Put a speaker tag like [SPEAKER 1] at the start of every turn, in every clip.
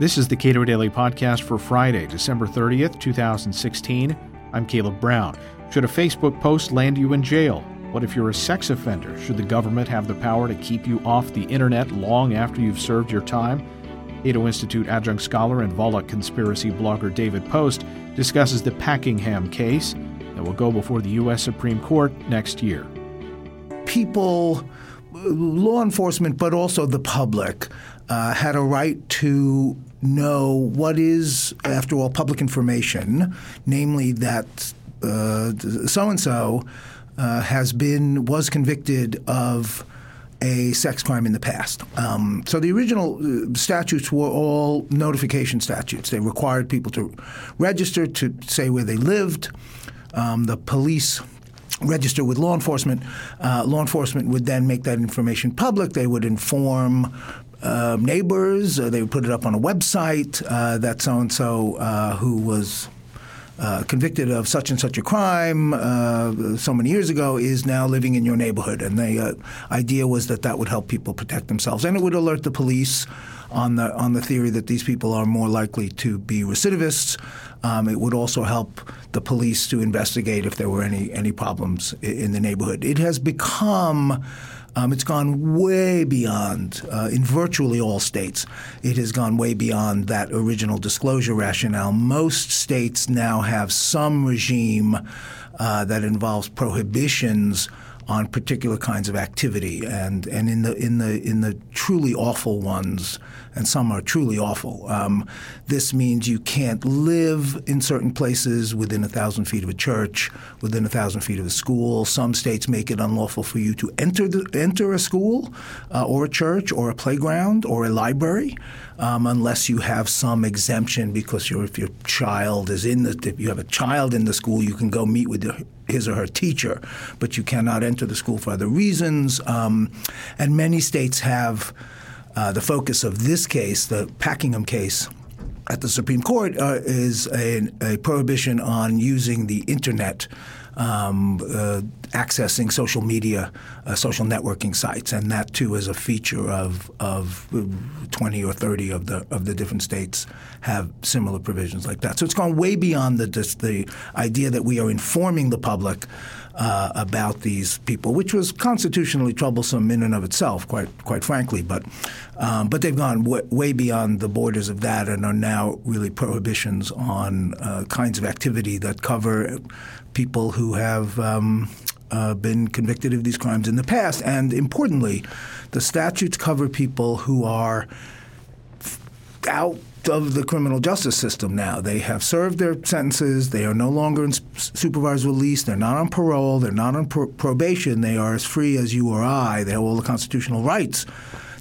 [SPEAKER 1] This is the Cato Daily Podcast for Friday, December 30th, 2016. I'm Caleb Brown. Should a Facebook post land you in jail? What if you're a sex offender? Should the government have the power to keep you off the internet long after you've served your time? Cato Institute adjunct scholar and Volokh conspiracy blogger David Post discusses the Packingham case that will go before the U.S. Supreme Court next year.
[SPEAKER 2] People, law enforcement, but also the public, uh, had a right to know what is, after all, public information, namely that so and so has been was convicted of a sex crime in the past. Um, so the original uh, statutes were all notification statutes. They required people to register to say where they lived. Um, the police register with law enforcement. Uh, law enforcement would then make that information public. They would inform uh, neighbors. They would put it up on a website uh, that so and so who was uh, convicted of such and such a crime uh, so many years ago is now living in your neighborhood. And the idea was that that would help people protect themselves, and it would alert the police on the on the theory that these people are more likely to be recidivists. Um, it would also help the police to investigate if there were any any problems in the neighborhood. It has become um, it's gone way beyond, uh, in virtually all states, it has gone way beyond that original disclosure rationale. Most states now have some regime uh, that involves prohibitions on particular kinds of activity, and and in the in the in the truly awful ones, and some are truly awful. Um, this means you can't live in certain places within a thousand feet of a church, within a thousand feet of a school. Some states make it unlawful for you to enter the, enter a school, uh, or a church, or a playground, or a library, um, unless you have some exemption because if your child is in the if you have a child in the school, you can go meet with the, his or her teacher, but you cannot enter the school for other reasons. Um, and many states have uh, the focus of this case, the Packingham case, at the Supreme Court uh, is a, a, prohibition on using the internet um, uh, accessing social media, uh, social networking sites, and that too is a feature of of 20 or 30 of the of the different states have similar provisions like that. So it's gone way beyond the the idea that we are informing the public uh, about these people, which was constitutionally troublesome in and of itself, quite quite frankly. But um, but they've gone w- way beyond the borders of that and are now really prohibitions on uh, kinds of activity that cover people who have. Um, uh, been convicted of these crimes in the past. And importantly, the statutes cover people who are out of the criminal justice system now. They have served their sentences. They are no longer in supervised release. They're not on parole. They're not on probation. They are as free as you or I. They have all the constitutional rights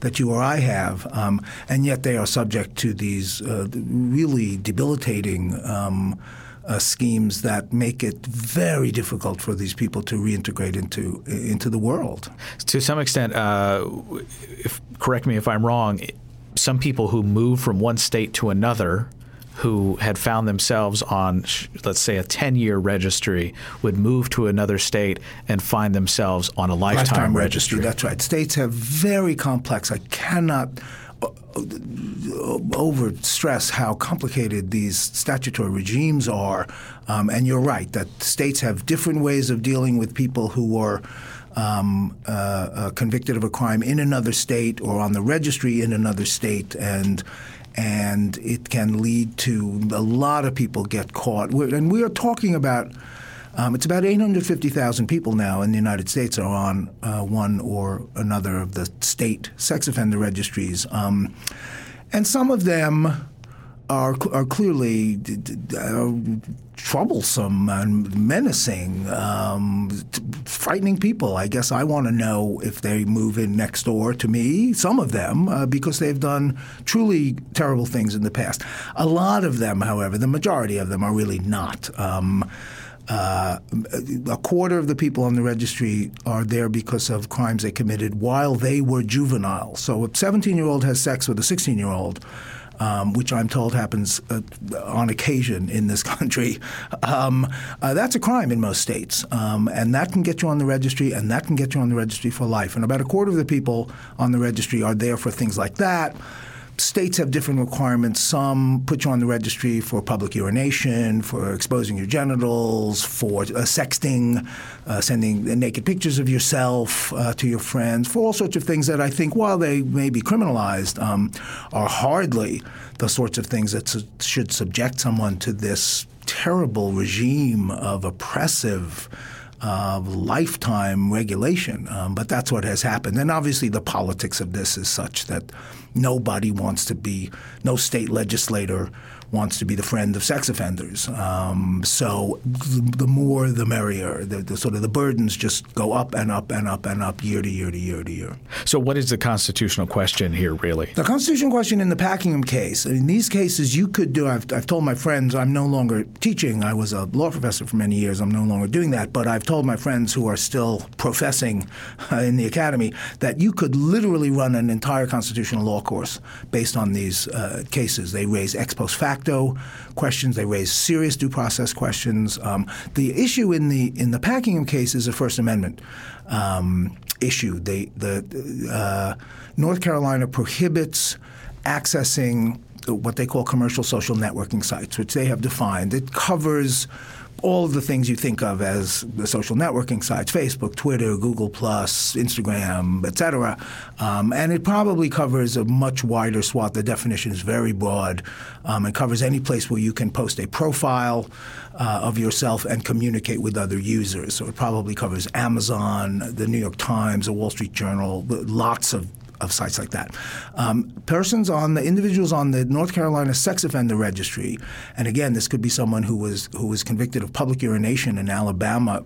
[SPEAKER 2] that you or I have, um, and yet they are subject to these uh, really debilitating. Um, uh, schemes that make it very difficult for these people to reintegrate into into the world.
[SPEAKER 1] To some extent, uh, if, correct me if I'm wrong some people who moved from one state to another who had found themselves on, let's say, a 10 year registry would move to another state and find themselves on a lifetime,
[SPEAKER 2] lifetime
[SPEAKER 1] registry.
[SPEAKER 2] registry. That's right. States have very complex, I cannot uh, uh, over stress how complicated these statutory regimes are. Um, and you're right that states have different ways of dealing with people who are um, uh, uh, convicted of a crime in another state or on the registry in another state, and and it can lead to a lot of people get caught. We're, and we are talking about. Um, it's about 850,000 people now in the United States are on uh, one or another of the state sex offender registries. Um, and some of them are, are clearly uh, troublesome and menacing, um, frightening people. I guess I want to know if they move in next door to me, some of them, uh, because they've done truly terrible things in the past. A lot of them, however, the majority of them are really not. Um, uh, a quarter of the people on the registry are there because of crimes they committed while they were juvenile. So, a 17 year old has sex with a 16 year old, um, which I'm told happens uh, on occasion in this country, um, uh, that's a crime in most states. Um, and that can get you on the registry, and that can get you on the registry for life. And about a quarter of the people on the registry are there for things like that. States have different requirements. Some put you on the registry for public urination, for exposing your genitals, for uh, sexting, uh, sending naked pictures of yourself uh, to your friends, for all sorts of things that I think, while they may be criminalized, um, are hardly the sorts of things that su- should subject someone to this terrible regime of oppressive of lifetime regulation. Um, but that's what has happened. And obviously, the politics of this is such that nobody wants to be, no state legislator wants to be the friend of sex offenders. Um, so the, the, more, the merrier. The, the, sort of the burdens just go up and up and up and up year to year to year to year.
[SPEAKER 1] So what is the constitutional question here, really?
[SPEAKER 2] The constitutional question in the Packingham case. In these cases, you could do. I've, I've told my friends I'm no longer teaching. I was a law professor for many years. I'm no longer doing that. But I've told my friends who are still professing uh, in the academy that you could literally run an entire constitutional law course based on these uh, cases. They raise ex post facto facto questions. They raise serious due process questions. Um, the issue in the in the Packingham case is a First Amendment um, issue. They, the uh, North Carolina prohibits accessing what they call commercial social networking sites, which they have defined. It covers all of the things you think of as the social networking sites Facebook, Twitter, Google, Instagram, etc. Um, and it probably covers a much wider swath. The definition is very broad. Um, it covers any place where you can post a profile uh, of yourself and communicate with other users. So it probably covers Amazon, the New York Times, the Wall Street Journal, lots of of sites like that. Um, persons on the individuals on the North Carolina Sex Offender Registry, and again, this could be someone who was who was convicted of public urination in Alabama.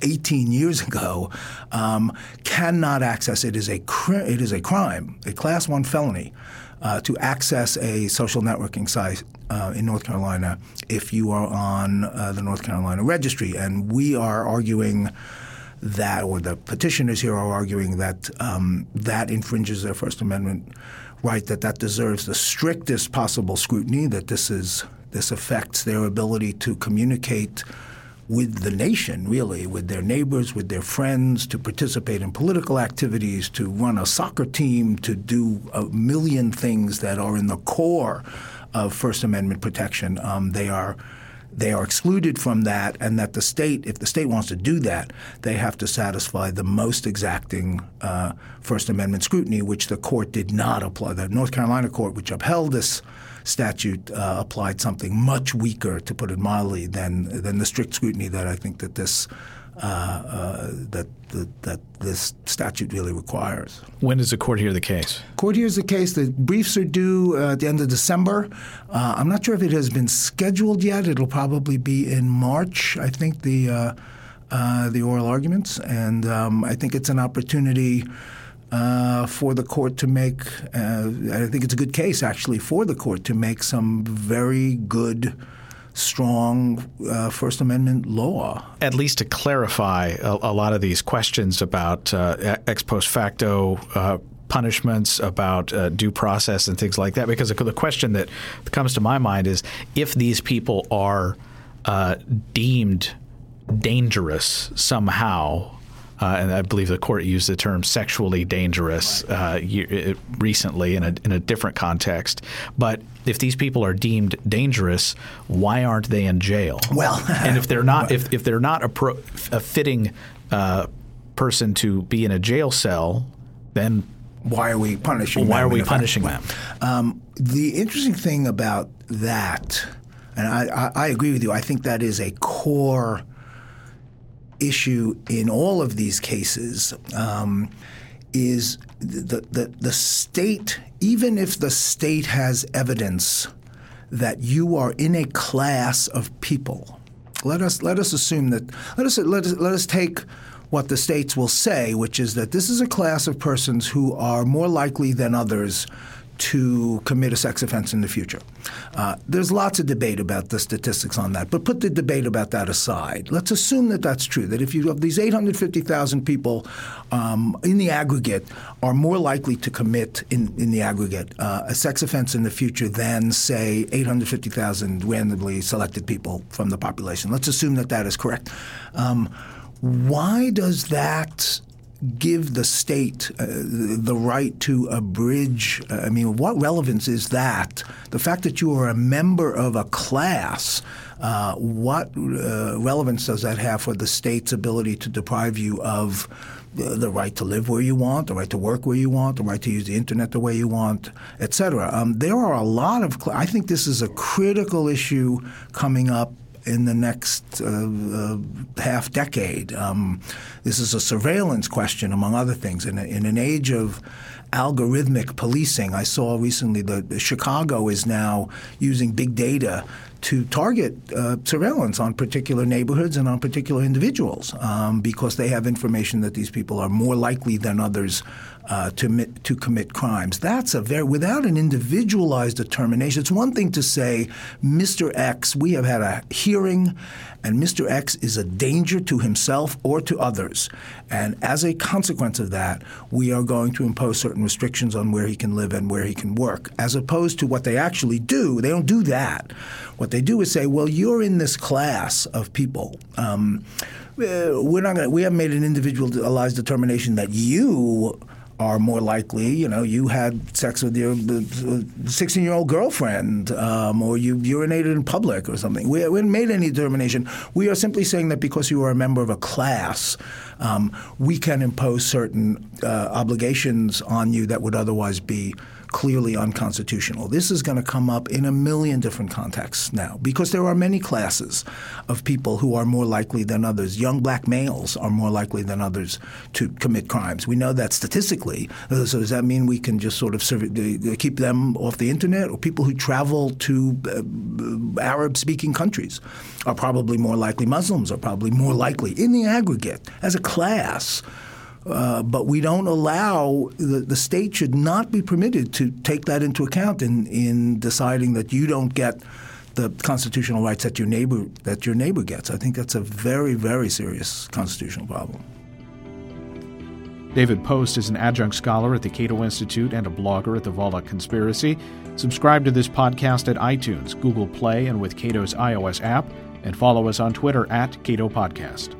[SPEAKER 2] 18 years ago, um, cannot access it is a it is a crime, a class one felony, uh, to access a social networking site uh, in North Carolina if you are on uh, the North Carolina registry, and we are arguing that, or the petitioners here are arguing that um, that infringes their First Amendment right, that that deserves the strictest possible scrutiny, that this is this affects their ability to communicate with the nation, really, with their neighbors, with their friends, to participate in political activities, to run a soccer team, to do a million things that are in the core of First Amendment protection. Um, they are they are excluded from that, and that the state, if the state wants to do that, they have to satisfy the most exacting uh, First Amendment scrutiny, which the court did not apply. The North Carolina court, which upheld this statute, uh, applied something much weaker, to put it mildly, than than the strict scrutiny that I think that this that, that, that this statute really requires.
[SPEAKER 1] When does the court hear the case?
[SPEAKER 2] Court hears the case. The briefs are due uh, at the end of December. Uh, I'm not sure if it has been scheduled yet. It'll probably be in March. I think the uh, uh, the oral arguments, and um, I think it's an opportunity. for the court to make, I think it's a good case actually for the court to make some very good strong uh, First Amendment law.
[SPEAKER 1] At least to clarify a, a lot of these questions about uh, ex post facto. Uh, punishments about uh, due process and things like that because the question that comes to my mind is if these people are uh, deemed dangerous somehow uh, and I believe the court used the term sexually dangerous uh, recently in a, in a different context. But if these people are deemed dangerous, why aren't they in jail?
[SPEAKER 2] Well,
[SPEAKER 1] and if they're not, if, if they're not a, pro, a fitting uh, person to be in a jail cell, then
[SPEAKER 2] why are we punishing?
[SPEAKER 1] Why
[SPEAKER 2] them
[SPEAKER 1] are we punishing them?
[SPEAKER 2] Um, the interesting thing about that, and I, I, I agree with you. I think that is a core issue in all of these cases um, is the, the, the state, even if the state has evidence that you are in a class of people, let us let us assume that let us let us, let us take what the states will say, which is that this is a class of persons who are more likely than others to commit a sex offense in the future. Uh, there's lots of debate about the statistics on that, but put the debate about that aside. Let's assume that that's true, that if you have these 850,000 people um, in the aggregate are more likely to commit in, in the aggregate uh, a sex offense in the future than, say, 850,000 randomly selected people from the population. Let's assume that that is correct. Um, why does that give the state uh, the right to abridge. I mean, what relevance is that? The fact that you are a member of a class, uh, what uh, relevance does that have for the state's ability to deprive you of the right to live where you want, the right to work where you want, the right to use the internet the way you want, et cetera? Um, there are a lot of. Cl- I think this is a critical issue coming up in the next uh, uh, half decade. Um, this is a surveillance question, among other things. In, a, in, an age of algorithmic policing, I saw recently that Chicago is now using big data to target uh, surveillance on particular neighborhoods and on particular individuals um, because they have information that these people are more likely than others uh, to, to commit crimes. That's a very, without an individualized determination, it's one thing to say, Mr. X, we have had a hearing, and Mr. X is a danger to himself or to others. And as a consequence of that, we are going to impose certain restrictions on where he can live and where he can work, as opposed to what they actually do. They don't do that. What they do is say, well, you're in this class of people. Um, uh, we're not going. We haven't made an individualized determination that you are more likely, you know, you had sex with your 16 year old girlfriend um, or you urinated in public or something. We, haven't made any determination. We are simply saying that because you are a member of a class, um, we can impose certain uh, obligations on you that would otherwise be clearly unconstitutional. This is going to come up in a million different contexts now because there are many classes of people who are more likely than others. Young black males are more likely than others to commit crimes. We know that statistically. Uh, so does that mean we can just sort of serve, uh, keep them off the internet? Or people who travel to uh, Arab-speaking countries are probably more likely. Muslims are probably more likely in the aggregate as a class uh, but we don't allow the, the state should not be permitted to take that into account in, in deciding that you don't get the constitutional rights that your neighbor that your neighbor gets. I think that's a very very serious constitutional problem.
[SPEAKER 1] David Post is an adjunct scholar at the Cato Institute and a blogger at the Volokh Conspiracy. Subscribe to this podcast at iTunes, Google Play, and with Cato's iOS app, and follow us on Twitter at Cato Podcast.